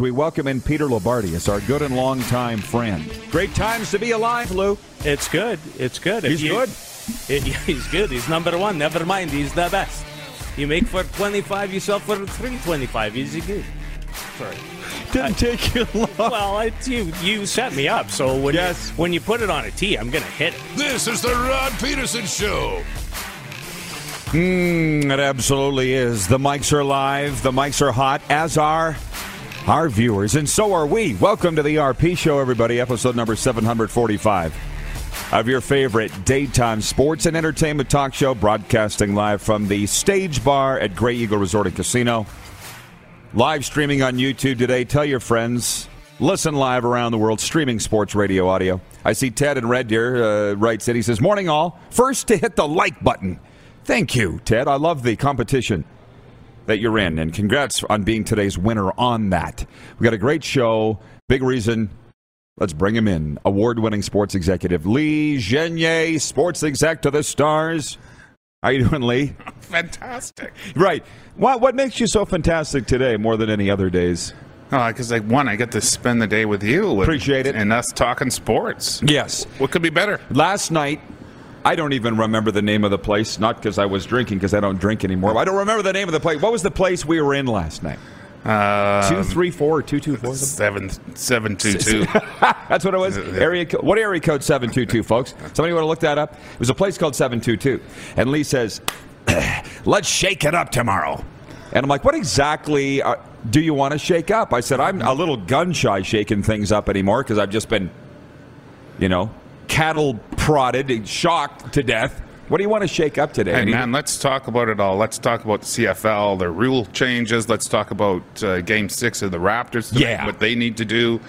We welcome in Peter Loubardias, our good and longtime friend. Great times to be alive, Lou. It's good. It's good. He's you, good. It, he's good. He's number one. Never mind. He's the best. You make for 25, you sell for 325. Easy good. Sorry. Didn't take you long. Well, it's you. You set me up. So when Yes. you, when you put it on a tee, I'm gonna hit it. This is the Rod Peterson Show. Mm, it absolutely is. The mics are live. The mics are hot, as are our viewers, and so are we. Welcome to the RP Show, everybody. Episode number 745 of your favorite daytime sports and entertainment talk show, broadcasting live from the Stage Bar at Grey Eagle Resort and Casino. Live streaming on YouTube today. Tell your friends. Listen live around the world, streaming sports radio audio. I see Ted in Red Deer uh, writes it. He says, Morning all. First to hit the like button. Thank you, Ted. I love the competition that you're in, and congrats on being today's winner on that. We got a great show. Big reason. Let's bring him in. Award winning sports executive Lee Genier, sports exec to the stars. How you doing, Lee? Fantastic. Right. What, what makes you so fantastic today more than any other days? Oh, because like one, I get to spend the day with you. and- Appreciate it. And us talking sports. Yes. What could be better? Last night, I don't even remember the name of the place, not because I was drinking, because I don't drink anymore. I don't remember the name of the place. What was the place we were in last night? Uh, Two three four two two four. seven seven two two. That's what it was. Area co- what area code seven two two, folks? Somebody want to look that up? It was a place called seven two two, and Lee says, "Let's shake it up tomorrow." And I'm like, "What exactly uh, do you want to shake up?" I said, "I'm a little gun shy shaking things up anymore because I've just been, you know, cattle prodded, and shocked to death." What do you want to shake up today? Hey man, let's talk about it all. Let's talk about the CFL, the rule changes. Let's talk about uh, Game Six of the Raptors. Yeah. what they need to do.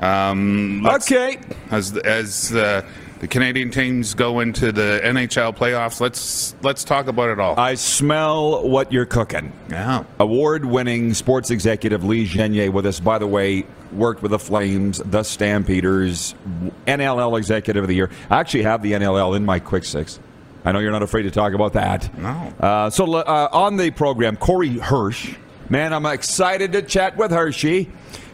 Um, okay. As as uh, the Canadian teams go into the NHL playoffs, let's let's talk about it all. I smell what you're cooking. yeah. award-winning sports executive Lee Genier with us. By the way, worked with the Flames, the Stampeders, NLL Executive of the Year. I actually have the NLL in my quick six. I know you're not afraid to talk about that. No. Uh, so uh, on the program, Corey Hirsch. Man, I'm excited to chat with Hershey.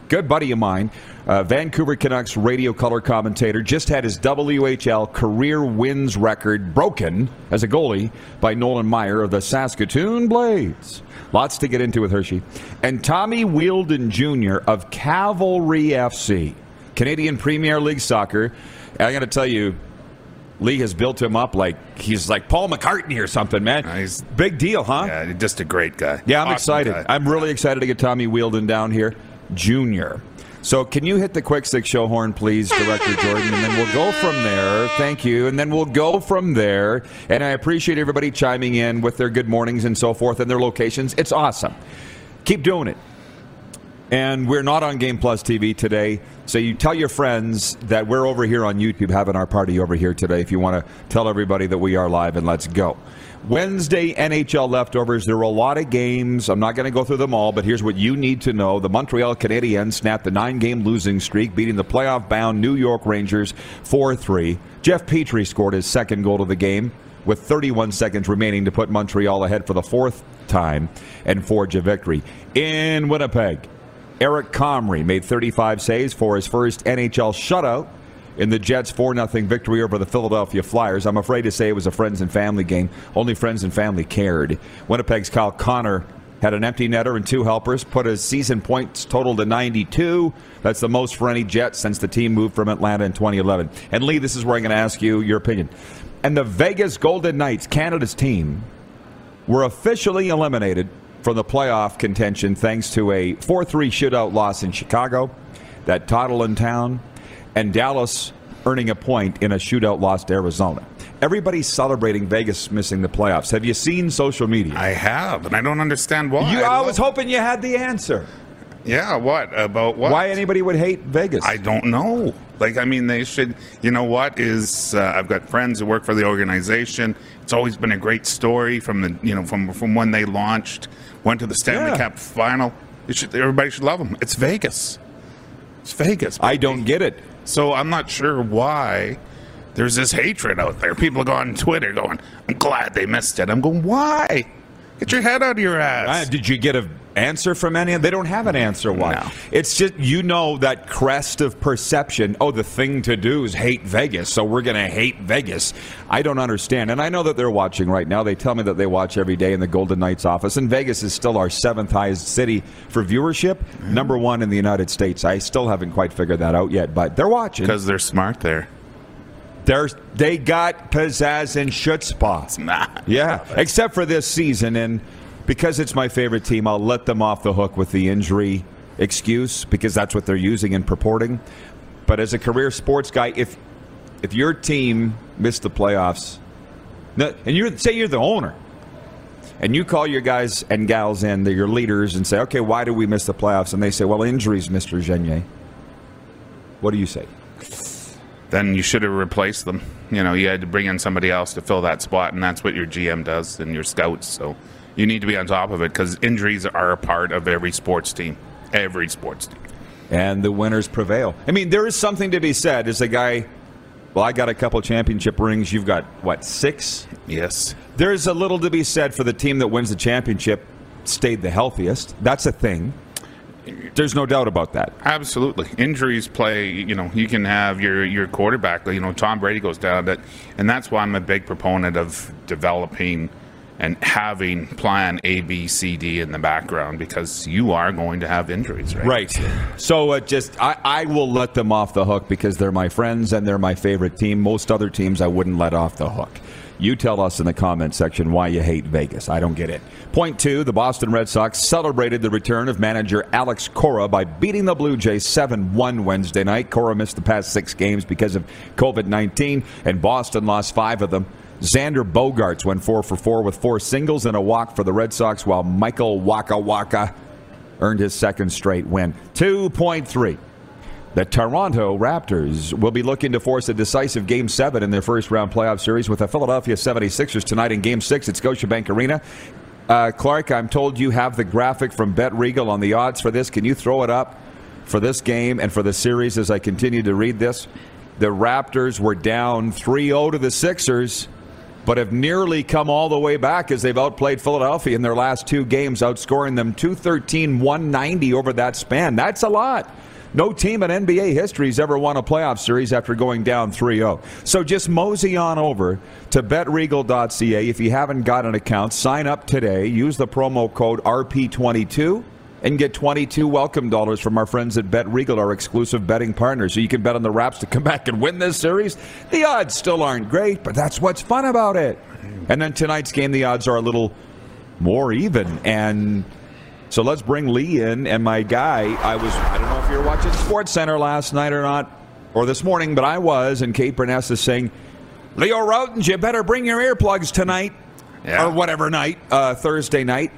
Good buddy of mine. Uh, Vancouver Canucks radio color commentator just had his WHL career wins record broken as a goalie by Nolan Maier of the Saskatoon Blades. Lots to get into with Hershey. And Tommy Wheeldon Jr. of Cavalry FC, Canadian Premier League Soccer. I got to tell you, Lee has built him up like he's like Paul McCartney or something, man. He's- Big deal, huh? Yeah, just a great guy. Yeah, I'm Awesome excited. guy. I'm really excited to get Tommy Wheeldon down here, Junior. So, can you hit the quick stick show horn, please, Director Jordan? And then we'll go from there. Thank you. And then we'll go from there. And I appreciate everybody chiming in with their good mornings and so forth and their locations. It's awesome. Keep doing it. And we're not on Game Plus TV today. So you tell your friends that we're over here on YouTube having our party over here today if you want to tell everybody that we are live and let's go. Wednesday NHL leftovers. There were a lot of games. I'm not going to go through them all, but here's what you need to know. The Montreal Canadiens snapped the nine game losing streak, beating the playoff bound New York Rangers 4 3. Jeff Petry scored his second goal of the game with 31 seconds remaining to put Montreal ahead for the fourth time and forge a victory. In Winnipeg, Eric Comrie made 35 saves for his first NHL shutout in the Jets' 4 0 victory over the Philadelphia Flyers. I'm afraid to say it was a friends and family game. Only friends and family cared. Winnipeg's Kyle Connor had an empty netter and two helpers, put his season points total to 92. That's the most for any Jet since the team moved from Atlanta in 2011. And Lee, this is where I'm going to ask you your opinion. And the Vegas Golden Knights, Canada's team, were officially eliminated from the playoff contention thanks to a 4 3 shootout loss in Chicago, that toddle in town, and Dallas earning a point in a shootout loss to Arizona. everybody's celebrating Vegas missing the playoffs. Have you seen social media? I have, and I don't understand why. you, I was hoping you had the answer. Yeah, what about what? Why anybody would hate Vegas? I don't know. Like, I mean, they should. You know what is? Uh, I've got friends who work for the organization. It's always been a great story from the you know from from when they launched, went to the Stanley Yeah. Cup final. It should, everybody should love them. It's Vegas. It's Vegas. I don't get it. So I'm not sure why there's this hatred out there. People go on Twitter going, "I'm glad they missed it." I'm going, "Why? Get your head out of your ass." Uh, did you get an answer from any? They don't have an answer. Why? No. It's just you know that crest of perception. Oh, the thing to do is hate Vegas, so we're going to hate Vegas. I don't understand, and I know that they're watching right now. They tell me that they watch every day in the Golden Knights office, and Vegas is still our seventh highest city for viewership, number one in the United States. I still haven't quite figured that out yet, but they're watching. Because they're smart there. They're, they got pizzazz and chutzpah. Nah. Yeah, except for this season. And because it's my favorite team, I'll let them off the hook with the injury excuse because that's what they're using and purporting. But as a career sports guy, if if your team missed the playoffs, and you say you're the owner, and you call your guys and gals in, your leaders, and say, okay, why do we miss the playoffs? And they say, well, injuries, Mr. Genier. What do you say? then you should have replaced them. You know, you had to bring in somebody else to fill that spot, and that's what your GM does and your scouts. So you need to be on top of it because injuries are a part of every sports team. Every sports team. and the winners prevail. I mean, there is something to be said as a guy. Well, I got a couple championship rings. You've got what six? Yes. There's a little to be said for the team that wins the championship stayed the healthiest. That's a thing. There's no doubt about that. Absolutely. Injuries play, you know, you can have your, your quarterback, you know, Tom Brady goes down that and that's why I'm a big proponent of developing and having plan A, B, C, D in the background because you are going to have injuries, right? Right. So uh, just I, I will let them off the hook because they're my friends and they're my favorite team. Most other teams I wouldn't let off the hook. You tell us in the comment section why you hate Vegas. I don't get it. Point two: the Boston Red Sox celebrated the return of manager Alex Cora by beating the Blue Jays 7-1 Wednesday night. Cora missed the past six games because of COVID-19, and Boston lost five of them. Xander Bogaerts went four for four with four singles and a walk for the Red Sox, while Michael Waka Waka earned his second straight win. 2.3. The Toronto Raptors will be looking to force a decisive Game 7 in their first round playoff series with the Philadelphia 76ers tonight in Game 6 at Scotiabank Arena. Uh, Clark, I'm told you have the graphic from Bet Regal on the odds for this. Can you throw it up for this game and for the series as I continue to read this? The Raptors were down 3 0 to the Sixers but have nearly come all the way back as they've outplayed Philadelphia in their last two games, outscoring them 213 190 over that span. That's a lot. No team in NBA history has ever won a playoff series after going down 3 0. So just mosey on over to betregal.ca. If you haven't got an account, sign up today. Use the promo code RP22 and get 22 welcome dollars from our friends at Bet Regal, our exclusive betting partner. So you can bet on the Raps to come back and win this series. The odds still aren't great, but that's what's fun about it. And then tonight's game, the odds are a little more even. And so let's bring Lee in. And my guy, I was, I don't know if you were watching Sports Center last night or not, or this morning, but I was. And Kate Beirness is saying, Leo Rautins, you better bring your earplugs tonight. Yeah. Or whatever night, uh, Thursday night.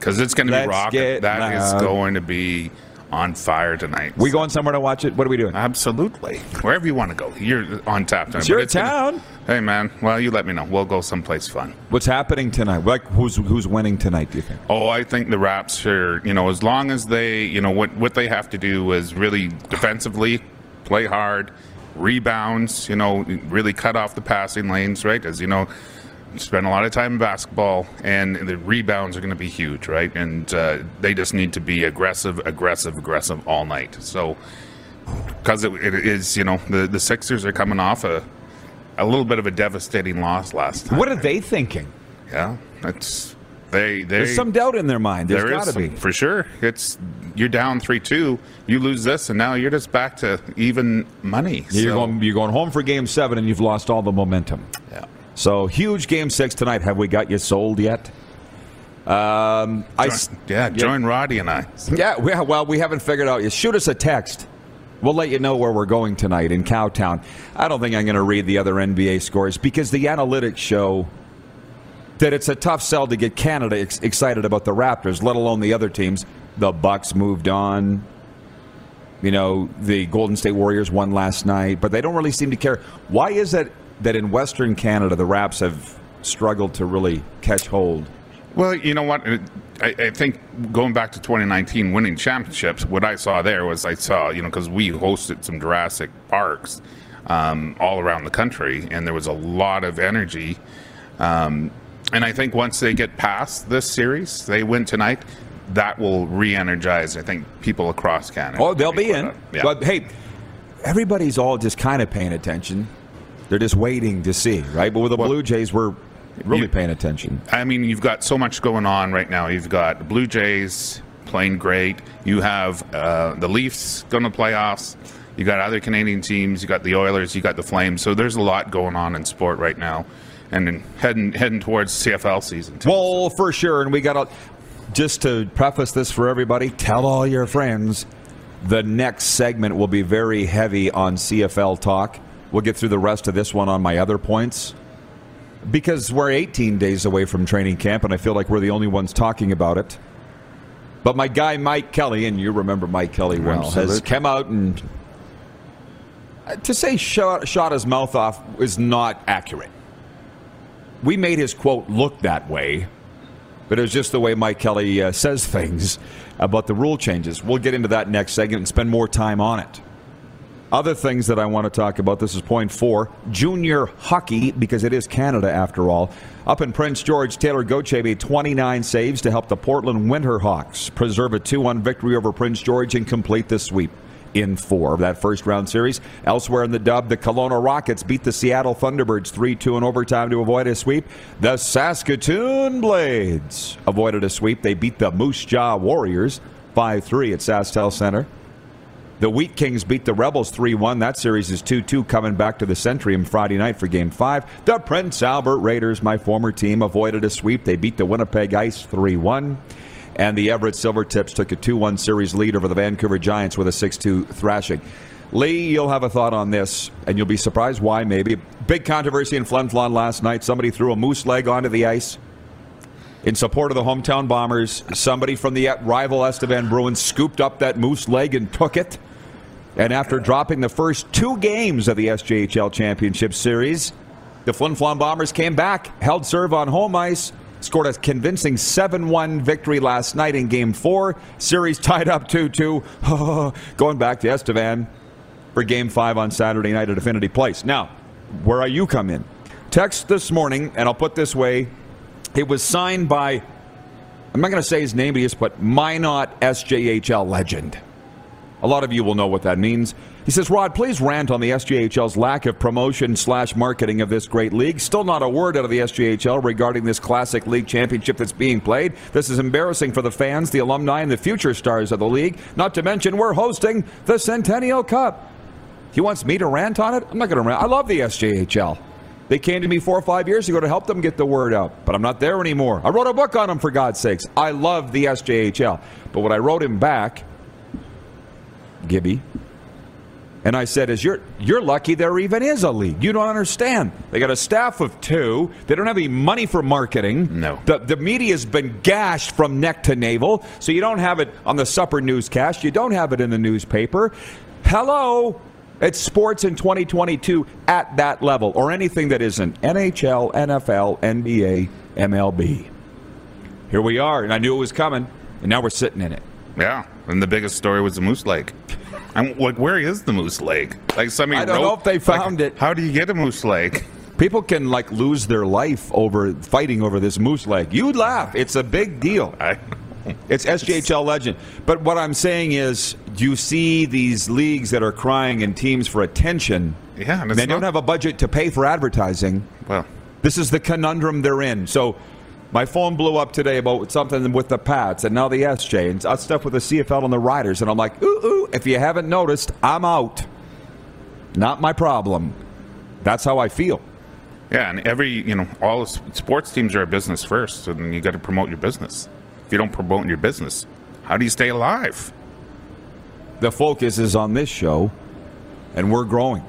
Because it's going to be rocking. That is loud. going to be on fire tonight. We going somewhere to watch it? What are we doing? Absolutely. Wherever you want to go. You're on tap tonight. It's your gonna- town. hey, man. Well, you let me know. We'll go someplace fun. What's happening tonight? Like who's who's winning tonight? Do you think? Oh, I think the Raps are, you know, as long as they, you know, what what they have to do is really defensively play hard, rebounds, you know, really cut off the passing lanes, right? As you know, spend a lot of time in basketball, and the rebounds are going to be huge, right? And uh, they just need to be aggressive, aggressive, aggressive all night. So, because it, it is, you know, the the Sixers are coming off a a little bit of a devastating loss last time. What are they thinking? Yeah, that's they. they There's some doubt in their mind. There's there got to be. for sure. It's you're down three two. You lose this, and now you're just back to even money. You're So- going you're going home for Game Seven, and you've lost all the momentum. So huge Game Six tonight. Have we got you sold yet? Um, I Join- yeah, join Roddy and I. yeah, we, well, we haven't figured out. yet. Shoot us a text We'll let you know where we're going tonight in Cowtown. I don't think I'm going to read the other NBA scores because the analytics show that it's a tough sell to get Canada ex- excited about the Raptors, let alone the other teams. The Bucks moved on. You know, the Golden State Warriors won last night, but they don't really seem to care. Why is it that in Western Canada the Raps have struggled to really catch hold? Well, you know what? I, I, think going back to 2019, winning championships, what I saw there was I saw, you know, because we hosted some Jurassic Parks um, all around the country, and there was a lot of energy. Um, and I think once they get past this series, they win tonight, that will re energize, I think, people across Canada. Oh, they'll be in. Yeah. But hey, everybody's all just kind of paying attention. They're just waiting to see, right? But with the well, Blue Jays, we're really you, paying attention. I mean, you've got so much going on right now. You've got the Blue Jays playing great. You have uh, the Leafs going to playoffs. You got other Canadian teams. You got the Oilers. You got the Flames. So there's a lot going on in sport right now, and heading heading towards CFL season. Too, well, so. for sure. And we got to just to preface this for everybody. Tell all your friends. The next segment will be very heavy on CFL talk. We'll get through the rest of this one on my other points because we're 18 days away from training camp, and I feel like we're the only ones talking about it. But my guy Mike Kelly, and you remember Mike Kelly well, Absolutely. has come out and uh, to say shot, shot his mouth off is not accurate. We made his quote look that way, but it was just the way Mike Kelly uh, says things about the rule changes. We'll get into that next segment and spend more time on it. Other things that I want to talk about this is point four junior hockey, because it is Canada after all. Up in Prince George, Taylor Gauthier made 29 saves to help the Portland Winterhawks preserve a 2 1 victory over Prince George and complete the sweep in four of that first round series. Elsewhere in the dub, the Kelowna Rockets beat the Seattle Thunderbirds 3 2 in overtime to avoid a sweep. The Saskatoon Blades avoided a sweep. They beat the Moose Jaw Warriors 5 3 at SaskTel Center. The Wheat Kings beat the Rebels 3 1. That series is 2 2 coming back to the Centrium Friday night for Game 5. The Prince Albert Raiders, my former team, avoided a sweep. They beat the Winnipeg Ice 3 1. And the Everett Silvertips took a 2 1 series lead over the Vancouver Giants with a 6 2 thrashing. Lee, you'll have a thought on this, and you'll be surprised why, maybe. Big controversy in Flin Flon last night. Somebody threw a moose leg onto the ice in support of the hometown Bombers. Somebody from the rival Estevan Bruins scooped up that moose leg and took it. And after dropping the first two games of the SJHL Championship Series, the Flin Flon Bombers came back, held serve on home ice, scored a convincing 7 1 victory last night in Game 4. Series tied up 2 2. Going back to Estevan for Game 5 on Saturday night at Affinity Place. Now, where are you come in? Text this morning, and I'll put this way it was signed by, I'm not going to say his name, but he's put Minot SJHL legend. A lot of you will know what that means. He says, Rod, please rant on the SJHL's lack of promotion slash marketing of this great league. Still not a word out of the SJHL regarding this classic league championship that's being played. This is embarrassing for the fans, the alumni, and the future stars of the league. Not to mention, we're hosting the Centennial Cup. He wants me to rant on it? I'm not going to rant. I love the SJHL. They came to me four or five years ago to help them get the word out, but I'm not there anymore. I wrote a book on them, for God's sakes. I love the SJHL. But what I wrote him back Gibby. And I said, "Is you're you're lucky there even is a league. You don't understand. They got a staff of two. They don't have any money for marketing. No. The the media's been gashed from neck to navel, so you don't have it on the supper newscast. You don't have it in the newspaper. Hello, it's sports in 2022 at that level, or anything that isn't NHL, NFL, NBA, MLB. Here we are, and I knew it was coming, and now we're sitting in it. Yeah, and the biggest story was the Moose Lake. I'm like, where is the Moose Lake? Like, somebody I don't wrote, know if they found like, it. How do you get a Moose Lake? People can like lose their life over fighting over this moose leg. You'd laugh. It's a big deal. I, it's SJHL legend. But what I'm saying is, you see these leagues that are crying and teams for attention. Yeah, and they not, don't have a budget to pay for advertising. Well, this is the conundrum they're in. So my phone blew up today about something with the Pats and now the SJ and stuff with the CFL and the Riders. And I'm like, ooh, ooh, if you haven't noticed, I'm out. Not my problem. That's how I feel. Yeah, and every, you know, all sports teams are a business first, and you got to promote your business. If you don't promote your business, how do you stay alive? the focus is on this show, and we're growing.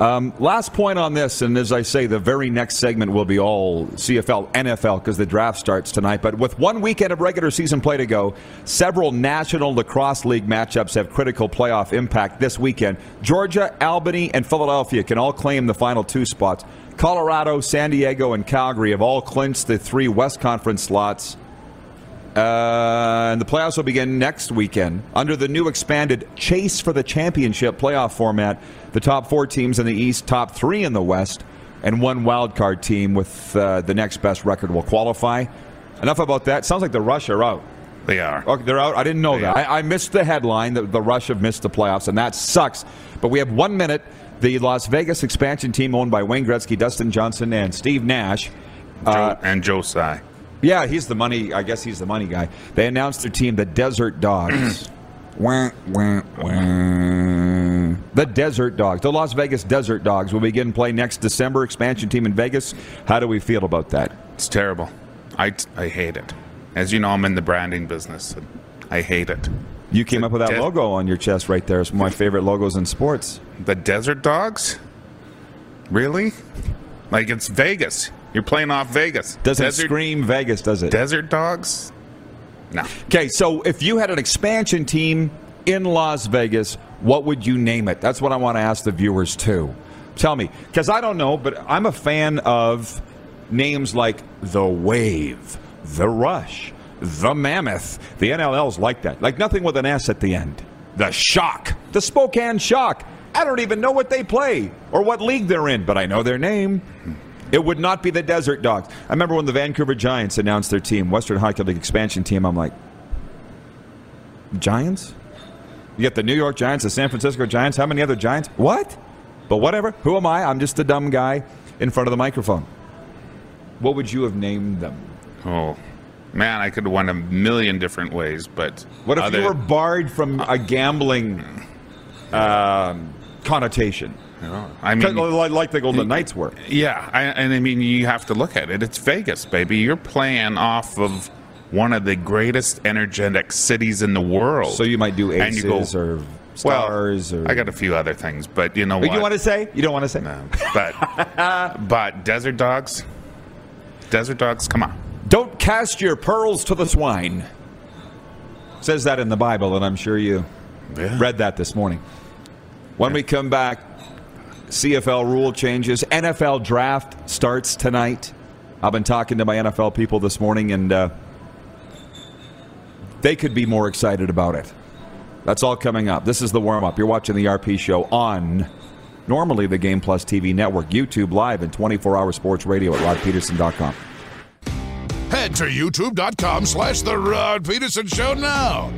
Um, last point on this, and as I say, the very next segment will be all CFL, NFL, because the draft starts tonight. But with one weekend of regular season play to go, several National Lacrosse League matchups have critical playoff impact this weekend. Georgia, Albany, and Philadelphia can all claim the final two spots. Colorado, San Diego, and Calgary have all clinched the three West Conference slots. Uh, and the playoffs will begin next weekend under the new expanded Chase for the Championship playoff format. The top four teams in the East, top three in the West, and one wild card team with uh, the next best record will qualify. Enough about that. Sounds like the Rush are out. They are. Okay, they're out. I didn't know They that. I, I missed the headline that the Rush have missed the playoffs, and that sucks. But we have one minute. The Las Vegas expansion team, owned by Wayne Gretzky, Dustin Johnson, and Steve Nash. Uh, Joe, and Joe Tsai. Yeah, he's the money. I guess he's the money guy. They announced their team, the Desert Dogs. Wah, wah, wah. The Desert Dogs, the Las Vegas Desert Dogs, will begin play next December. Expansion team in Vegas. How do we feel about that? It's terrible. I, I hate it. As you know, I'm in the branding business. And I hate it. You came up with that Des- logo on your chest right there. It's one of my favorite logos in sports. The Desert Dogs? Really? Like it's Vegas. You're playing off Vegas. Doesn't Desert, scream Vegas, does it? Desert Dogs? No. Okay, so if you had an expansion team in Las Vegas, what would you name it? That's what I want to ask the viewers too. Tell me, because I don't know, but I'm a fan of names like the Wave, the Rush, the Mammoth. The NLL's like that, like nothing with an S at the end. The Shock, the Spokane Shock. I don't even know what they play or what league they're in, but I know their name. It would not be the Desert Dogs. I remember when the Vancouver Giants announced their team, Western Hockey League expansion team. I'm like, Giants? You get the New York Giants, the San Francisco Giants. How many other Giants? What? But whatever. Who am I? I'm just a dumb guy in front of the microphone. What would you have named them? Oh, man, I could have won a million different ways, but. What if other- you were barred from a gambling um, connotation? I mean, like, like the Golden Knights were. Yeah, I, and I mean, you have to look at it. It's Vegas, baby. You're playing off of one of the greatest energetic cities in the world. So you might do you go- aces or well, stars or. I got a few other things, but you know what? you want to say? You don't want to say? No, but but desert dogs, desert dogs. Come on. Don't cast your pearls to the swine. Says that in the Bible, and I'm sure you Yeah. read that this morning. When we come back, CFL rule changes. NFL draft starts tonight. I've been talking to my NFL people this morning, and uh, they could be more excited about it. That's all coming up. This is the warm up. You're watching the RP show on normally the Game Plus TV network, YouTube Live, and 24 hour sports radio at rodpeterson.com. Head to youtube.com slash The Rod Peterson Show now.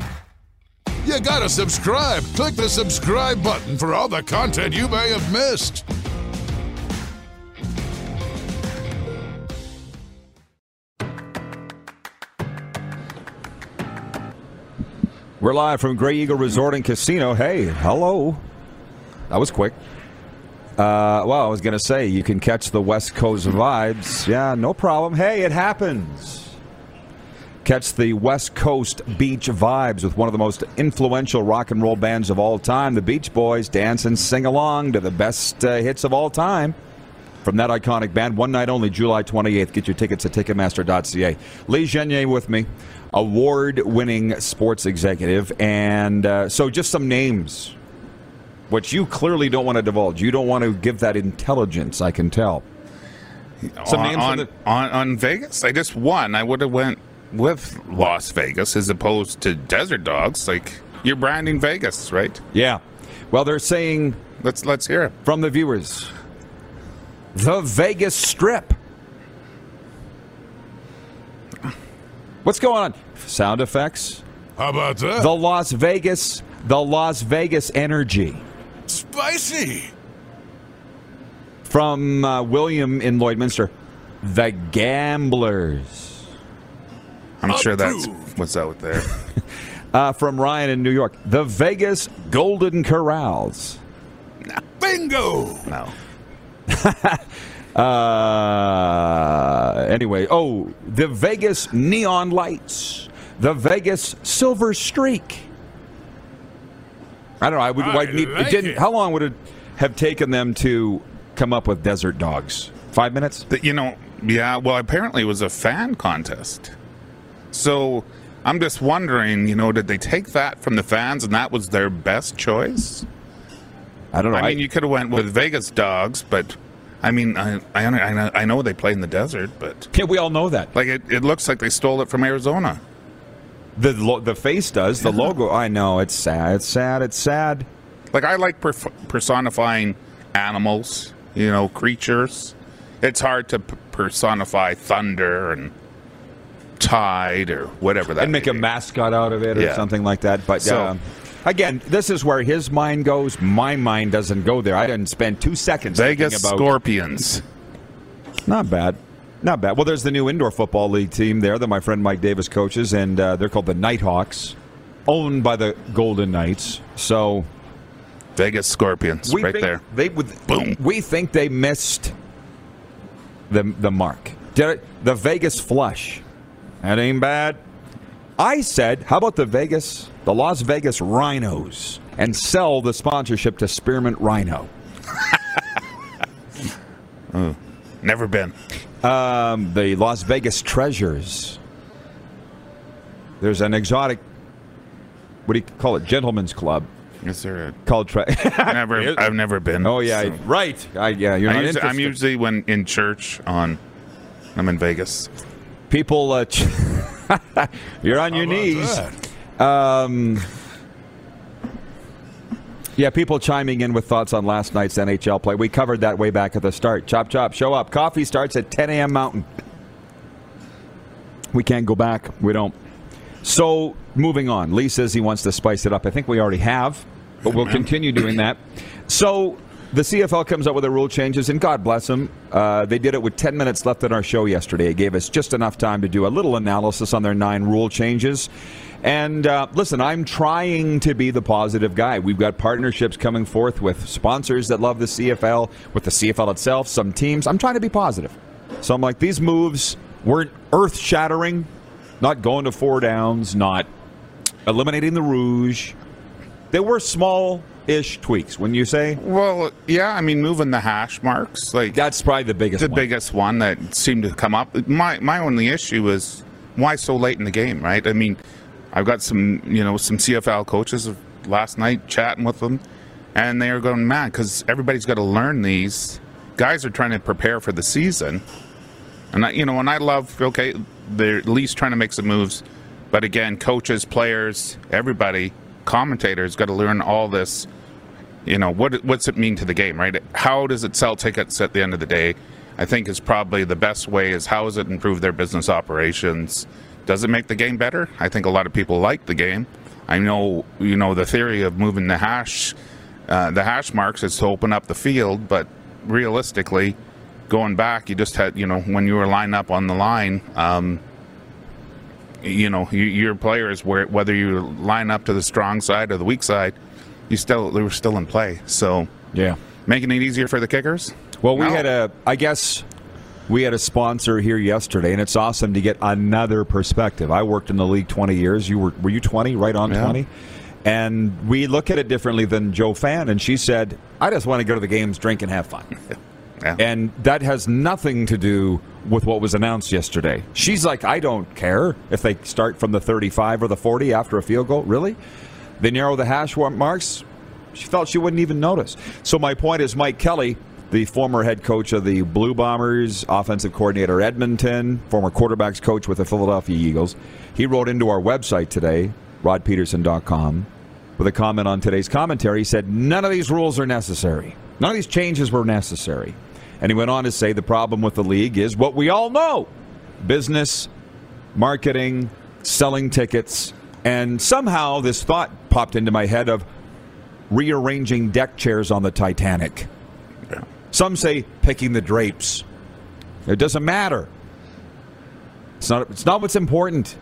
You gotta subscribe. Click the subscribe button for all the content you may have missed. We're live from Grey Eagle Resort and Casino. Hey, hello. That was quick. Uh, well, I was going to say, you can catch the West Coast vibes. Yeah, no problem. Hey, it happens. Catch the West Coast beach vibes with one of the most influential rock and roll bands of all time, the Beach Boys. Dance and sing along to the best uh, hits of all time from that iconic band. One night only, July 28th. Get your tickets at Ticketmaster.ca. Lee Genier with me, award-winning sports executive, and uh, so just some names, which you clearly don't want to divulge. You don't want to give that intelligence. I can tell. Some on, names on, the- on on Vegas. I just won. I would have went with Las Vegas as opposed to Desert Dogs. Like you're branding Vegas, right? Yeah. Well, they're saying Let's let's hear it. from the viewers, the Vegas Strip. What's going on? Sound effects. How about that? The Las Vegas, the Las Vegas energy. Spicy. From uh, William in Lloydminster, the Gamblers. I'm sure that's what's out there. Uh, from Ryan in New York, the Vegas Golden Corrals. Bingo. No. Uh, anyway, oh, the Vegas Neon Lights, the Vegas Silver Streak, I don't know. I would. I I'd need, like it didn't. it. How long would it have taken them to come up with desert dogs? Five minutes. That, you know, yeah. Well, apparently it was a fan contest. So I'm just wondering, you know, did they take that from the fans and that was their best choice? I don't know. I mean, you could have went with Vegas dogs, but I mean, I I, I know- I know they play in the desert, but yeah, we all know that. like it, it looks like they stole it from Arizona. The lo- the face does. The logo. I know. It's sad. It's sad. It's sad. Like I like perf- personifying animals, you know, creatures. It's hard to p- personify thunder and tide or whatever that. and make a mascot out of it or Yeah. something like that. But So- uh, again, this is where his mind goes. My mind doesn't go there. I didn't spend two seconds Vegas thinking about. Scorpions. Not bad. Not bad. Well, there's the new indoor football league team there that my friend Mike Davis coaches, and uh, they're called the Knight Hawks, owned by the Golden Knights. So Vegas Scorpions, right there. They would. Boom. We think they missed the the mark. Did it, the Vegas flush? That ain't bad. I said, how about the Vegas, the Las Vegas Rhinos, and sell the sponsorship to Spearmint Rhino? Never been. Um, the Las Vegas Treasures. There's an exotic, what do you call it, gentleman's club Is there a called. Tre- never? I've never been. oh yeah, so- right. I, yeah, you're I not usually, I'm usually when in church on. I'm in Vegas. People, uh, you're on your How about knees. Um, yeah, people chiming in with thoughts on last night's NHL play. We covered that way back at the start. Chop, chop, show up. Coffee starts at 10 a.m. Mountain. We can't go back. We don't. So, moving on. Lee says he wants to spice it up. I think we already have, but we'll continue doing that. So, the CFL comes up with the rule changes, and God bless them. Uh, they did it with 10 minutes left in our show yesterday. It gave us just enough time to do a little analysis on their nine rule changes. And uh, listen, I'm trying to be the positive guy. We've got partnerships coming forth with sponsors that love the CFL, with the CFL itself, some teams. I'm trying to be positive. So I'm like, these moves weren't earth shattering, not going to four downs, not eliminating the rouge. They were small ish tweaks. When you say Well, yeah. I mean, moving the hash marks, like that's probably the biggest the one. biggest one that seemed to come up. My my only issue is why so late in the game, right? I mean, I've got some you know some CFL coaches of last night chatting with them, and they are going mad because everybody's got to learn these. Guys are trying to prepare for the season, and I, you know, and I love okay, they're at least trying to make some moves, but again, coaches, players, everybody, commentators got to learn all this you know what what's it mean to the game right? How does it sell tickets at the end of the day? I think is probably the best way is how does it improve their business operations? Does it make the game better? I think a lot of people like the game. I know you know the theory of moving the hash uh, the hash marks is to open up the field but realistically going back you just had you know when you were lined up on the line um, you know your players where whether you line up to the strong side or the weak side you still they were still in play so yeah. making it easier for the kickers Well, we No. had a, I guess, we had a sponsor here yesterday, and it's awesome to get another perspective. I worked in the league 20 years. You were, were you 20? Right on Yeah. 20. And we look at it differently than Joe Fan, and she said, "I just want to go to the games, drink, and have fun." yeah. And that has nothing to do with what was announced yesterday. She's like, I don't care if they start from the 35 or the 40 after a field goal. Really? They narrow the hash marks. She felt she wouldn't even notice. So my point is, Mike Kelly, the former head coach of the Blue Bombers, offensive coordinator Edmonton, former quarterbacks coach with the Philadelphia Eagles, he wrote into our website today, rodpeterson.com, with a comment on today's commentary. He said, None of these rules are necessary. None of these changes were necessary. And he went on to say the problem with the league is what we all know business, marketing, selling tickets. And somehow this thought popped into my head of rearranging deck chairs on the Titanic. Yeah. Some say picking the drapes. It doesn't matter. It's not, it's not what's important.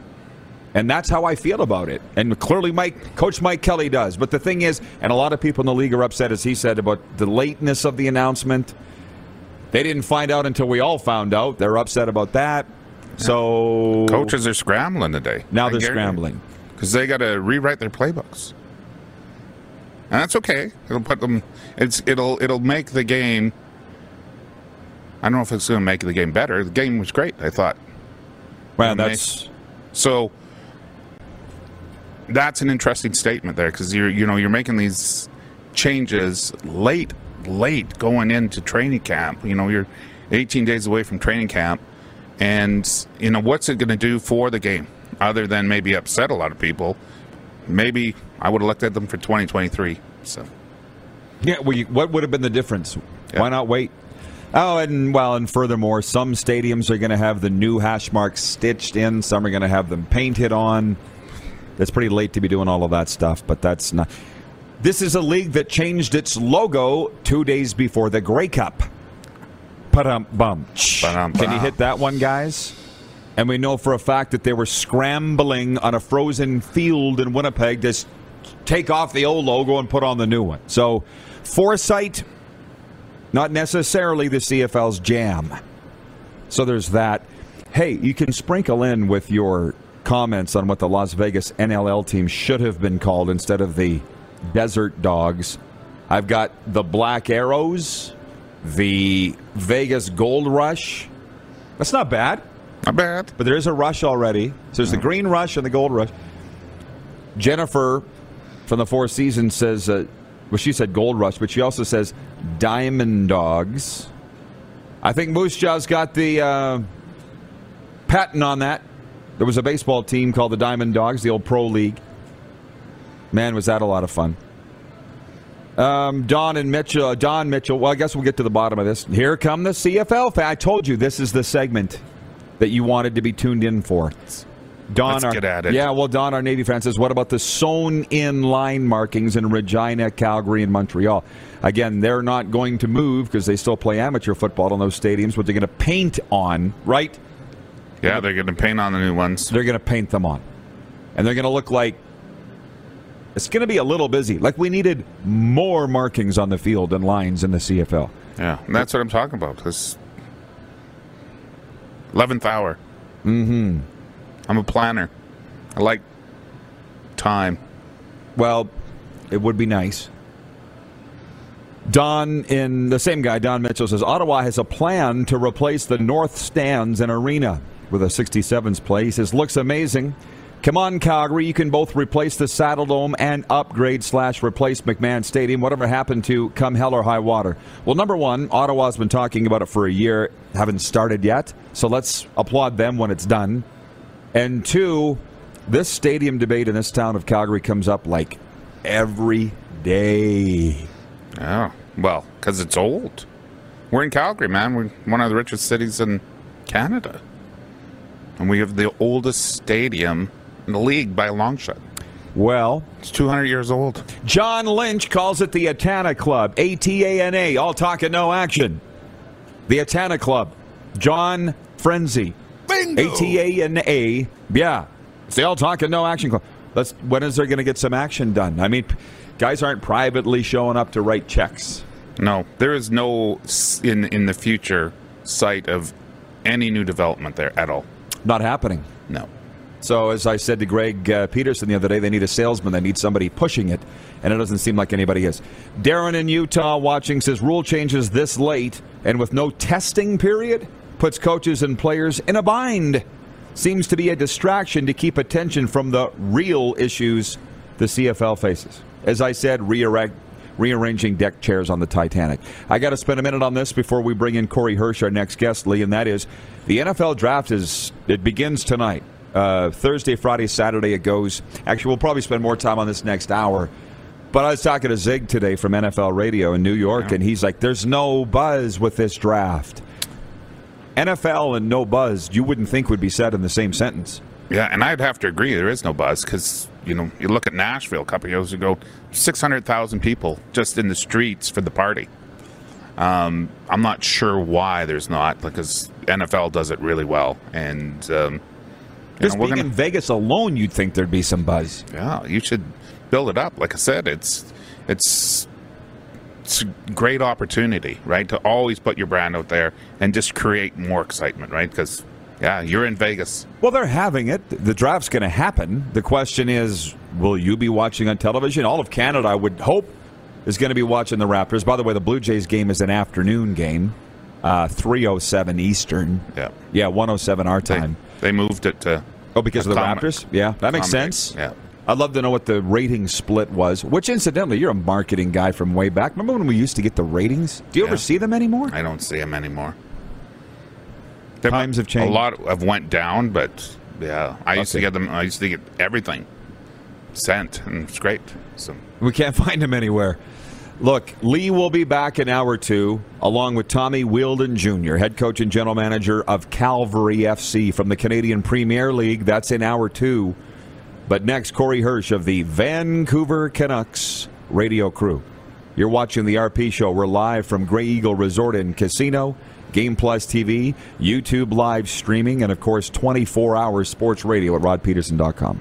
And that's how I feel about it. And clearly, Mike, Coach Mike Kelly does. But the thing is, and a lot of people in the league are upset, as he said, about the lateness of the announcement. They didn't find out until we all found out. They're upset about that. So coaches are scrambling today now they're scrambling. because they got to rewrite their playbooks and that's okay. It'll put them. It's it'll it'll make the game. I don't know if it's going to make the game better. The game was great. I thought. Well, It'll that's So that's an interesting statement there because you're you know you're making these changes late late going into training camp. You know you're 18 days away from training camp, and you know what's it going to do for the game other than maybe upset a lot of people. Maybe I would have looked at them for 2023. So yeah. Well, you, what would have been the difference? Yeah. Why not wait? Oh, and well, and furthermore, some stadiums are going to have the new hash marks stitched in. Some are going to have them painted on. It's pretty late to be doing all of that stuff, but that's not. This is a league that changed its logo two days before the Grey Cup. Ba-dum, bum. Ba-dum, Can you hit that one, guys? And we know for a fact that they were scrambling on a frozen field in Winnipeg to take off the old logo and put on the new one. So, foresight, not necessarily the CFL's jam. So there's that. Hey, you can sprinkle in with your comments on what the Las Vegas NLL team should have been called instead of the Desert Dogs. I've got the Black Arrows, the Vegas Gold Rush. That's not bad, not bad. but there is a rush already. So there's the Green Rush and the Gold Rush. Jennifer from the Four Seasons says, uh, well, she said Gold Rush, but she also says Diamond Dogs. I think Moose Jaw's got the uh, patent on that. There was a baseball team called the Diamond Dogs, the old pro league. Man, was that a lot of fun. Um, Don and Mitchell, uh, Don Mitchell. Well, I guess we'll get to the bottom of this. Here come the CFL. I told you this is the segment that you wanted to be tuned in for. Don, Let's our, get at it. Yeah, well, Don, our Navy fan says, what about the sewn-in line markings in Regina, Calgary, and Montreal? Again, they're not going to move because they still play amateur football in those stadiums. What they're going to paint on, right? Yeah, they're going to paint on the new ones. They're going to paint them on, and they're going to look like it's going to be a little busy. Like we needed more markings on the field and lines in the CFL. Yeah, and that's what I'm talking about. This eleventh hour. Mm-hmm. I'm a planner. I like time. Well, it would be nice. Don, in the same guy, Don Mitchell says Ottawa has a plan to replace the North Stands and Arena with a 67s play. He says looks amazing. Come on, Calgary, you can both replace the Saddle Dome and upgrade slash replace McMahon Stadium. Whatever happened to come hell or high water? Well, number one, Ottawa's been talking about it for a year, haven't started yet. So let's applaud them when it's done. And two, this stadium debate in this town of Calgary comes up like every day. Oh, well, because it's old. We're in Calgary, man. We're one of the richest cities in Canada, and we have the oldest stadium in the league by a long shot. Well, It's 200 years old. John Lynch calls it the Atana Club. A T A N A. All talk and no action. The Atana Club. John Frenzy. Bingo! A T A N A. Yeah. It's the All Talk and No Action Club. Let's, when is there going to get some action done? I mean, guys aren't privately showing up to write checks. No, there is no in in the future sight of any new development there at all. Not happening. No. So, as I said to Greg uh, Peterson the other day, they need a salesman. They need somebody pushing it, and it doesn't seem like anybody is. Darren in Utah watching says rule changes this late and with no testing period puts coaches and players in a bind. Seems to be a distraction to keep attention from the real issues the CFL faces. As I said, rearranging deck chairs on the Titanic. I got to spend a minute on this before we bring in Corey Hirsch, our next guest, Lee, and that is the NFL draft is it begins tonight. Uh, Thursday, Friday, Saturday it goes. Actually, we'll probably spend more time on this next hour. But I was talking to Zig today from NFL Radio in New York, and he's like, "There's no buzz with this draft." NFL and no buzz, you wouldn't think would be said in the same sentence. Yeah, and I'd have to agree there is no buzz because you know you look at Nashville a couple years ago, six hundred thousand people just in the streets for the party. Um, I'm not sure why there's not because NFL does it really well, and um, Just know, being gonna- in Vegas alone, you'd think there'd be some buzz. yeah, you should build it up. Like I said, it's it's it's a great opportunity, right? To always put your brand out there and just create more excitement, right? Because yeah, you're in Vegas. Well, they're having it. The draft's going to happen. The question is, will you be watching on television? All of Canada, I would hope, is going to be watching the Raptors. By the way, the Blue Jays game is an afternoon game, uh, 307 Eastern. Yeah. Yeah, 107 our time. they moved it to. Oh, because of the. Raptors? Yeah, that makes sense. yeah. I'd love to know what the rating split was, which incidentally, you're a marketing guy from way back. Remember when we used to get the ratings? Do you ever see them anymore? I don't see them anymore. They- Times have changed. A lot have went down, but yeah, I used to get them. I used to get everything sent, and scraped. So We can't find them anywhere. Look, Lee will be back in hour two, along with Tommy Wheeldon Jr., head coach and general manager of Cavalry FC from the Canadian Premier League. That's in hour two. But next, Corey Hirsch of the Vancouver Canucks radio crew. You're watching the RP show. We're live from Grey Eagle Resort and Casino, Game Plus TV, YouTube live streaming, and of course, 24 hour sports radio at rodpedersen.com.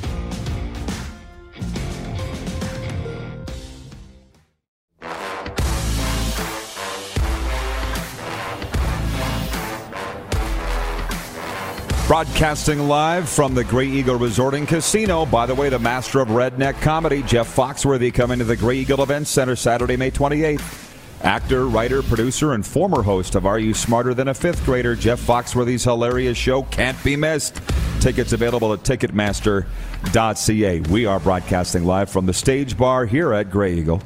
Broadcasting live from the Grey Eagle Resort and Casino. By the way, the master of redneck comedy, Jeff Foxworthy, coming to the Grey Eagle Event Center Saturday, May 28th. Actor, writer, producer, and former host of Are You Smarter Than a Fifth Grader? Jeff Foxworthy's hilarious show can't be missed. Tickets available at Ticketmaster.ca. We are broadcasting live from the stage bar here at Grey Eagle.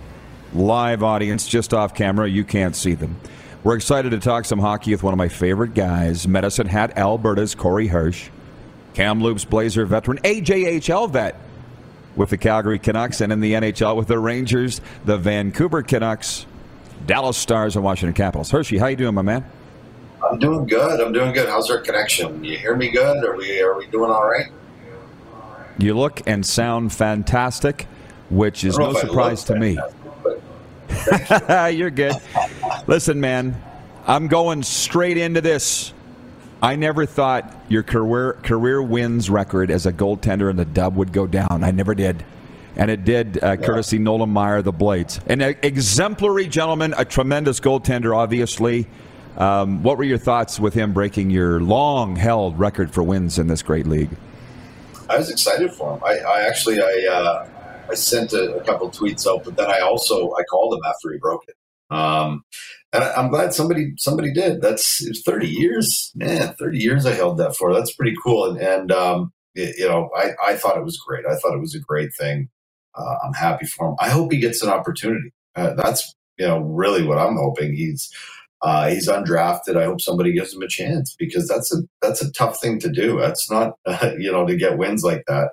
Live audience just off camera. You can't see them. We're excited to talk some hockey with one of my favorite guys, Medicine Hat Alberta's Corey Hirsch, Kamloops Blazer veteran, AJHL vet with the Calgary Canucks, and in the NHL with the Rangers, the Vancouver Canucks, Dallas Stars, and Washington Capitals. Hershey, how you doing, my man? I'm doing good. I'm doing good. How's our connection? You hear me good? Are we are we doing all right? You look and sound fantastic, which is no know if I surprise to look me. You're good. Listen, man, I'm going straight into this. I never thought your career career wins record as a goaltender in the dub would go down. I never did. And it did, uh, courtesy Nolan Maier, the Blades. An exemplary gentleman, a tremendous goaltender, obviously. Um, what were your thoughts with him breaking your long held record for wins in this great league? I was excited for him. I, I actually I uh, I sent a, a couple tweets out, but then I also I called him after he broke it. Um, and I, I'm glad somebody somebody did. That's it's 30 years, man. 30 years I held that for. That's pretty cool. And, and um, y- you know, I, I thought it was great. I thought it was a great thing. Uh, I'm happy for him. I hope he gets an opportunity. Uh, that's you know really what I'm hoping. He's uh, he's undrafted. I hope somebody gives him a chance because that's a that's a tough thing to do. That's not you know to get wins like that.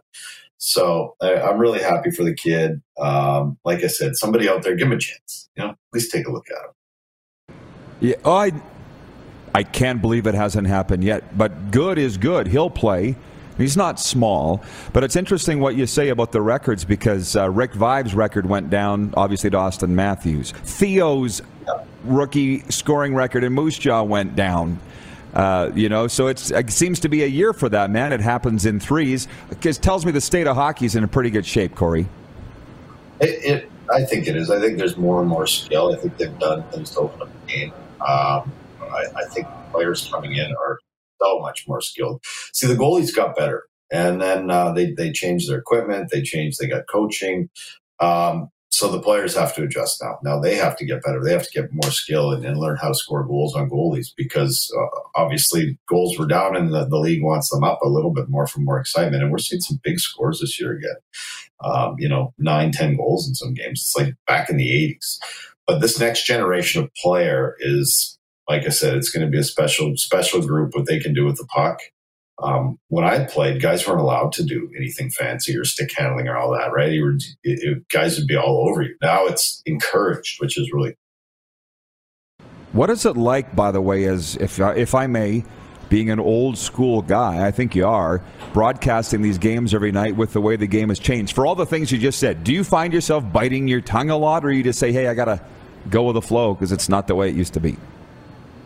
So I, I'm really happy for the kid. Um, like I said, somebody out there, give him a chance. You know, at least take a look at him. Yeah, oh, I, I can't believe it hasn't happened yet. But good is good. He'll play. He's not small, but it's interesting what you say about the records because uh, Rick Vaive's record went down, obviously, to Auston Matthews. Theo's rookie scoring record in Moose Jaw went down. Uh, you know, so it seems to be a year for that man. It happens in threes. It tells me the state of hockey's in a pretty good shape, Corey. It, it, I think it is. I think there's more and more skill. I think they've done things to open up the game. Um, I, I think players coming in are so much more skilled. See, the goalies got better, and then uh, they they changed their equipment. They changed. They got coaching. Um, so the players have to adjust now. Now they have to get better. They have to get more skill and, and learn how to score goals on goalies because uh, obviously goals were down and the, the league wants them up a little bit more for more excitement. And we're seeing some big scores this year again. Um, you know, nine, ten goals in some games. It's like back in the 80s. But this next generation of player is, like I said, it's going to be a special, special group. What they can do with the puck. Um, when I played, guys weren't allowed to do anything fancy or stick handling or all that, right? You were, it, it, guys would be all over you. Now it's encouraged, which is really What is it like, by the way, as if if I may, being an old school guy, I think you are, broadcasting these games every night with the way the game has changed. For all the things you just said, do you find yourself biting your tongue a lot, or you just say, "Hey, I gotta go with the flow" because it's not the way it used to be?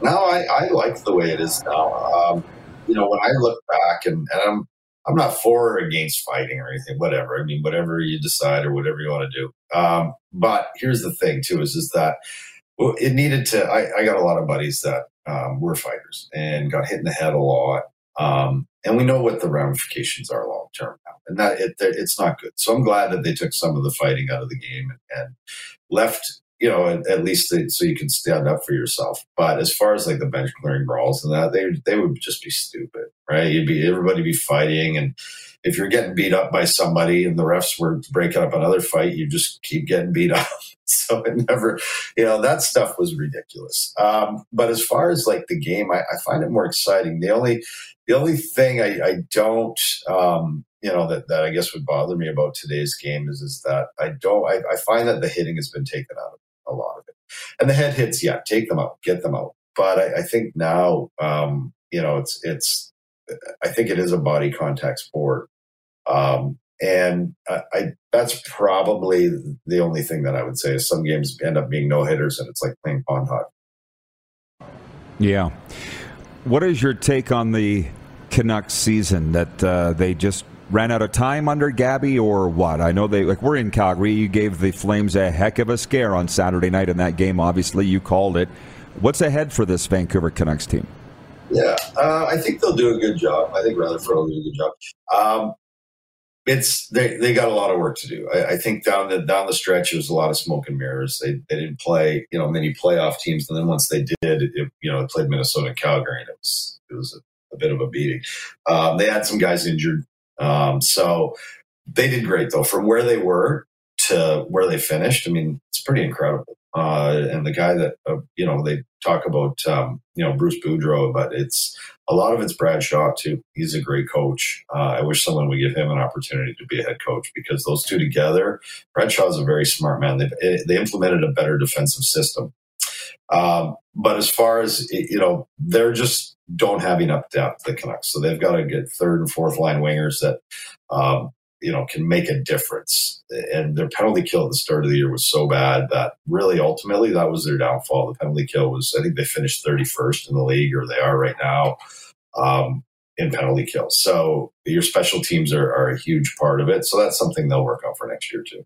No, I, I like the way it is now. Um, you know, when I look back, and, and I'm I'm not for or against fighting or anything, whatever. I mean, whatever you decide or whatever you want to do. Um, but here's the thing, too, is is that it needed to. I, I got a lot of buddies that um, were fighters and got hit in the head a lot. Um, and we know what the ramifications are long term now, and that it, it's not good. So I'm glad that they took some of the fighting out of the game and, and left you know, at, at least so you can stand up for yourself. But as far as like the bench clearing brawls and that, they they would just be stupid, right? You'd be everybody be fighting, and if you're getting beat up by somebody and the refs were breaking up another fight, you just keep getting beat up. so it never, you know, that stuff was ridiculous. Um, but as far as like the game, I, I, find it more exciting. The only the only thing I, I don't um, you know that, that I guess would bother me about today's game is is that I don't I, I find that the hitting has been taken out of a lot of it. And the head hits, yeah, take them out, get them out. But I, I think now, um, you know, it's it's. I think it is a body contact sport, um, and I, I, that's probably the only thing that I would say is some games end up being no hitters, and it's like playing pond hockey. Yeah. What is your take on the Canucks season that uh, they just ran out of time under Gabby or what? I know they like we're in Calgary. You gave the Flames a heck of a scare on Saturday night in that game. Obviously, you called it. What's ahead for this Vancouver Canucks team? Yeah, uh, I think they'll do a good job. I think Rutherford will do a good job. Um, it's they they got a lot of work to do. I, I, think down the down the stretch it was a lot of smoke and mirrors. They they didn't play you know many playoff teams, and then once they did, it, you know, they played Minnesota and Calgary, and it was it was a, a bit of a beating. Um, they had some guys injured. Um, so they did great though. From where they were to where they finished, I mean, it's pretty incredible. Uh, and the guy that uh, you know they talk about, um, you know, Bruce Boudreau, but it's a lot of it's Brad Shaw too. He's a great coach. Uh, I wish someone would give him an opportunity to be a head coach because those two together, Brad Shaw is a very smart man. They eh, they implemented a better defensive system. Um, but as far as you know, they're just don't have enough depth, the Canucks. So they've got to get third and fourth line wingers that, um, you know, can make a difference. And their penalty kill at the start of the year was so bad that really ultimately that was their downfall. The penalty kill was, I think they finished 31st in the league, or they are right now um, in penalty kill. So your special teams are, are a huge part of it. So that's something they'll work on for next year, too.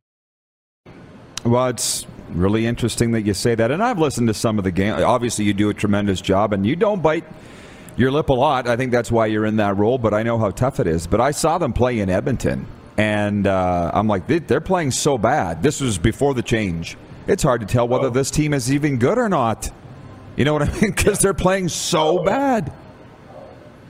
Well, it's really interesting that you say that. And I've listened to some of the game. Obviously, you do a tremendous job, and you don't bite your lip a lot. I think that's why you're in that role, but I know how tough it is. But I saw them play in Edmonton, and uh, I'm like, they're playing so bad. This was before the change. It's hard to tell whether oh. this team is even good or not. You know what I mean? Because they're playing so bad.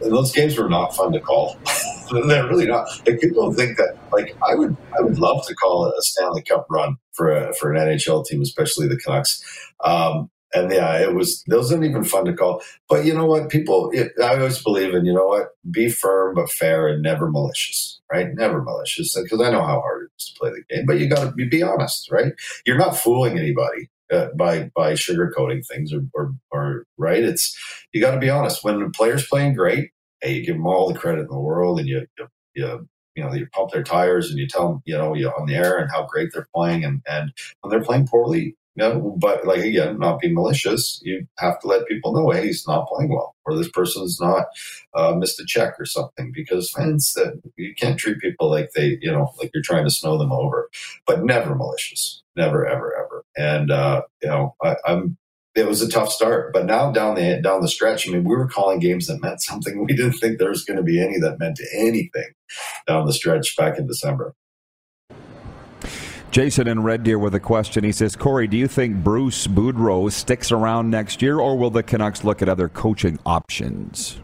And those games were not fun to call. they're really not. Like people think that, like I would, I would love to call it a Stanley Cup run for a, for an NHL team, especially the Canucks. Um, and yeah, it was It wasn't even fun to call. But you know what, people, it, I always believe in you know what, be firm but fair and never malicious, right? Never malicious because I know how hard it is to play the game. But you got to be, be, honest, right? You're not fooling anybody. Uh, by by sugarcoating things or, or, or right it's you got to be honest when the players playing great hey you give them all the credit in the world and you you, you you know, you pump their tires and you tell them, you know, you on the air and how great they're playing. And, and when they're playing poorly, you know, but like again, not being malicious, you have to let people know, hey, he's not playing well, or this person's not uh, missed a check or something. Because fans, that you can't treat people like they, you know, like you're trying to snow them over, but never malicious, never, ever, ever. And uh, you know, I, I'm it was a tough start. But now down the down the stretch, I mean, we were calling games that meant something. We didn't think there was going to be any that meant anything down the stretch back in December. Jason in Red Deer with a question. He says, Corey, do you think Bruce Boudreau sticks around next year, or will the Canucks look at other coaching options?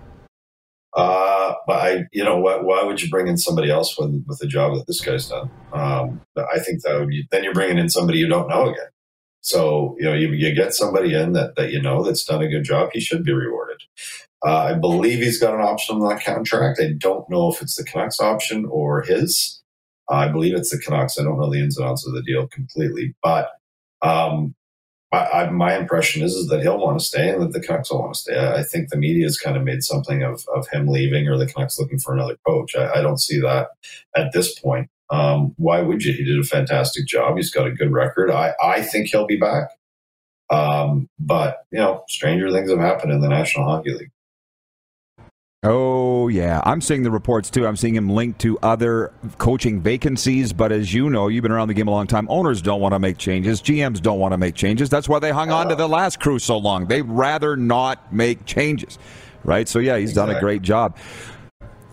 Uh, I, you know, why, why would you bring in somebody else with with the job that this guy's done? Um, I think that would be, then you're bringing in somebody you don't know again. So, you know, you, you get somebody in that, that you know that's done a good job, he should be rewarded. Uh, I believe he's got an option on that contract. I don't know if it's the Canucks option or his. I believe it's the Canucks. I don't know the ins and outs of the deal completely, but um, I, I, my impression is is that he'll want to stay and that the Canucks will want to stay. I, I think the media has kind of made something of, of him leaving or the Canucks looking for another coach. I, I don't see that at this point. Um, why would you? He did a fantastic job. He's got a good record. I, I think he'll be back. Um, but, you know, stranger things have happened in the National Hockey League. Oh, yeah. I'm seeing the reports too. I'm seeing him linked to other coaching vacancies. But as you know, you've been around the game a long time. Owners don't want to make changes. GMs don't want to make changes. That's why they hung on to the last crew so long. They'd rather not make changes, right? So, yeah, he's exactly. done a great job.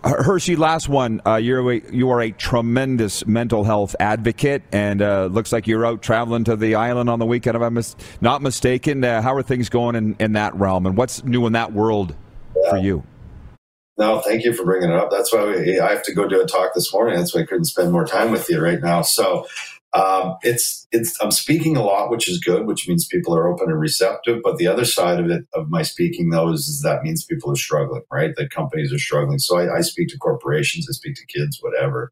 Hershey, last one. Uh, you're a, you are a tremendous mental health advocate, and uh, looks like you're out traveling to the island on the weekend. If I'm mis- not mistaken, uh, how are things going in, in that realm, and what's new in that world yeah. for you? No, thank you for bringing it up. That's why we, I have to go do a talk this morning. That's why I couldn't spend more time with you right now. So um, it's it's I'm speaking a lot, which is good, which means people are open and receptive. But the other side of it of my speaking though is, is that means people are struggling, right? That companies are struggling. So I, I speak to corporations, I speak to kids, whatever.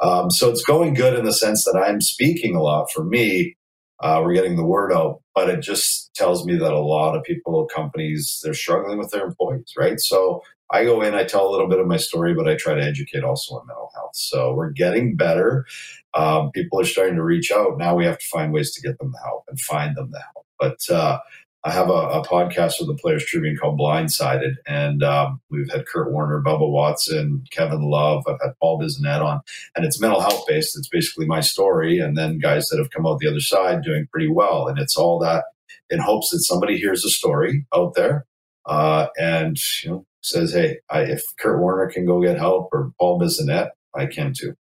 Um, so it's going good in the sense that I'm speaking a lot. For me, uh, we're getting the word out, but it just tells me that a lot of people, companies, they're struggling with their employees, right? So I go in, I tell a little bit of my story, but I try to educate also on mental health. So we're getting better. Um, people are starting to reach out. Now we have to find ways to get them the help and find them the help. But uh, I have a, a, podcast with the Players Tribune called Blindsided, and um, we've had Kurt Warner, Bubba Watson, Kevin Love. I've had Paul Bissonnette on, and it's mental health based. It's basically my story, and then guys that have come out the other side doing pretty well. And it's all that in hopes that somebody hears a story out there uh, and you know says, "Hey, I, if Kurt Warner can go get help or Paul Bissonnette, I can too."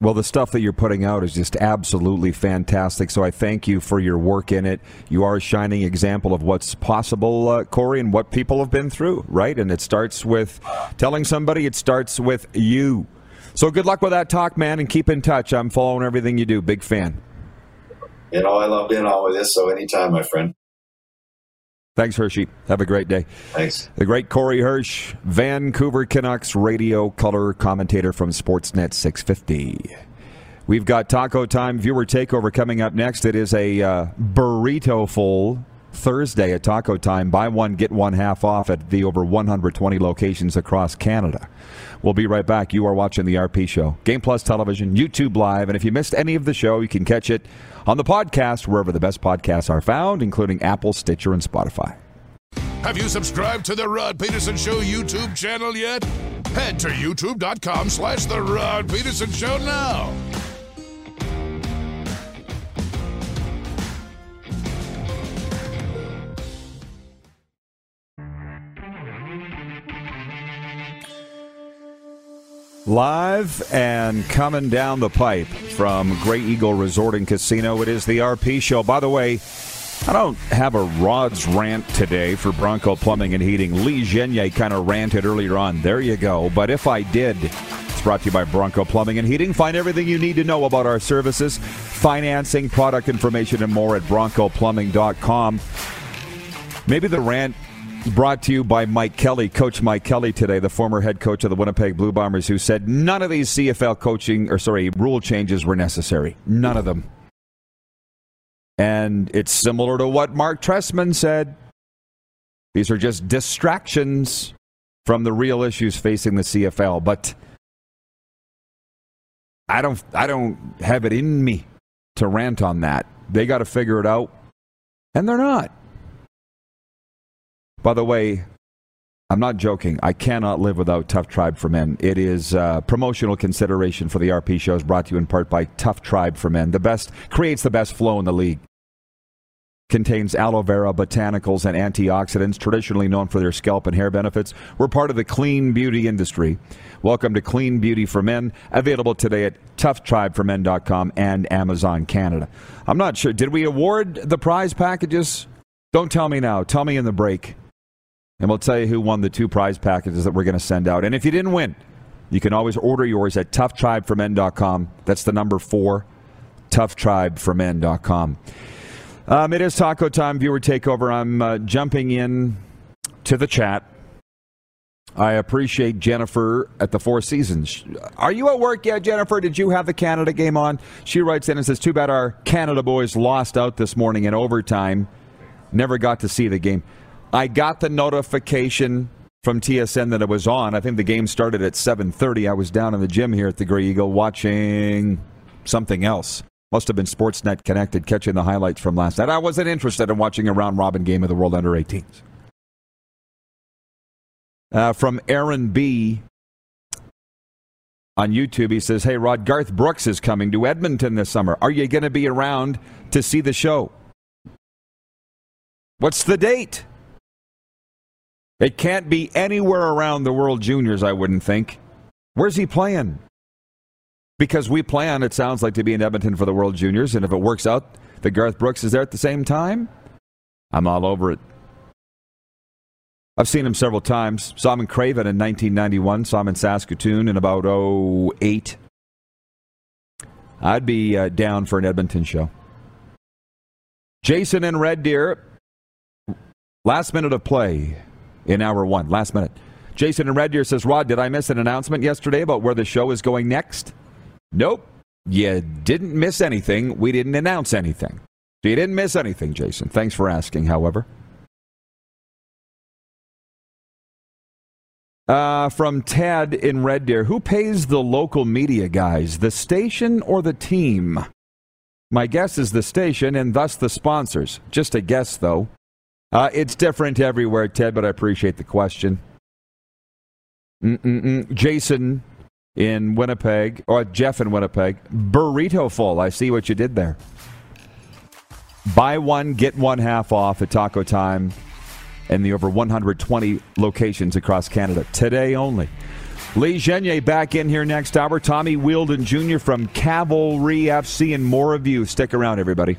Well, the stuff that you're putting out is just absolutely fantastic. So I thank you for your work in it. You are a shining example of what's possible, uh, Corey, and what people have been through, right? And it starts with telling somebody, it starts with you. So good luck with that talk, man, and keep in touch. I'm following everything you do. Big fan. You know, I love being on with this, so anytime, my friend. Thanks, Hershey. Have a great day. Thanks. The great Corey Hirsch, Vancouver Canucks radio color commentator from Sportsnet 650. We've got Taco Time viewer takeover coming up next. It is a uh, burrito full Thursday at Taco Time. Buy one, get one half off at the over 120 locations across Canada. We'll be right back. You are watching the RP Show, Game Plus Television, YouTube Live, and if you missed any of the show, you can catch it on the podcast wherever the best podcasts are found, including Apple, Stitcher, and Spotify. Have you subscribed to the Rod Pedersen Show YouTube channel yet? Head to youtube.com slash the Rod Pedersen Show now. Live and coming down the pipe from Grey Eagle Resort and Casino, it is the RP Show. By the way, I don't have a Rod's rant today for Bronco Plumbing and Heating. Lee Genier kind of ranted earlier on. There you go. But if I did, it's brought to you by Bronco Plumbing and Heating. Find everything you need to know about our services, financing, product information, and more at broncoplumbing.com. Maybe the rant Brought to you by Mike Kelly, Coach Mike Kelly today, the former head coach of the Winnipeg Blue Bombers, who said none of these CFL coaching or sorry rule changes were necessary. None of them. And it's similar to what Mark Trestman said. These are just distractions from the real issues facing the CFL. But I don't I don't have it in me to rant on that. They got to figure it out. And they're not. By the way, I'm not joking. I cannot live without Tough Tribe for Men. It is uh, promotional consideration for the RP shows brought to you in part by Tough Tribe for Men. The best creates the best flow in the league. Contains aloe vera, botanicals, and antioxidants, traditionally known for their scalp and hair benefits. We're part of the clean beauty industry. Welcome to Clean Beauty for Men, available today at toughtribeformen.com and Amazon Canada. I'm not sure. Did we award the prize packages? Don't tell me now. Tell me in the break and we'll tell you who won the two prize packages that we're going to send out. And if you didn't win, you can always order yours at toughtribeformen.com. That's the number four, toughtribeformen.com. Um, it is taco time, viewer takeover. I'm uh, jumping in to the chat. I appreciate Jennifer at the Four Seasons. Are you at work yet, Jennifer? Did you have the Canada game on? She writes in and says, Too bad our Canada boys lost out this morning in overtime. Never got to see the game. I got the notification from TSN that it was on. I think the game started at 7:30. I was down in the gym here at the Grey Eagle watching something else. Must have been Sportsnet connected, catching the highlights from last night. I wasn't interested in watching a round robin game of the World Under 18s. Uh, from Aaron B. On YouTube, he says, Hey, Rod, Garth Brooks is coming to Edmonton this summer. Are you going to be around to see the show? What's the date? It can't be anywhere around the World Juniors, I wouldn't think. Where's he playing? Because we plan, it sounds like, to be in Edmonton for the World Juniors, and if it works out that Garth Brooks is there at the same time, I'm all over it. I've seen him several times. Saw him in Craven in 1991. Saw him in Saskatoon in about 08. I'd be uh, down for an Edmonton show. Jason and Red Deer. Last minute of play in hour one. Last minute. Jason in Red Deer says, Rod, did I miss an announcement yesterday about where the show is going next? Nope. You didn't miss anything. We didn't announce anything. So you didn't miss anything, Jason. Thanks for asking, however. Uh, from Ted in Red Deer, who pays the local media guys, the station or the team? My guess is the station and thus the sponsors. Just a guess, though. Uh, it's different everywhere, Ted, but I appreciate the question. Mm-mm-mm. Jason in Winnipeg, or Jeff in Winnipeg, burrito full. I see what you did there. Buy one, get one half off at Taco Time in the over 120 locations across Canada today only. Lee Genier back in here next hour. Tommy Wheeldon Jr. from Cavalry FC and more of you. Stick around, everybody.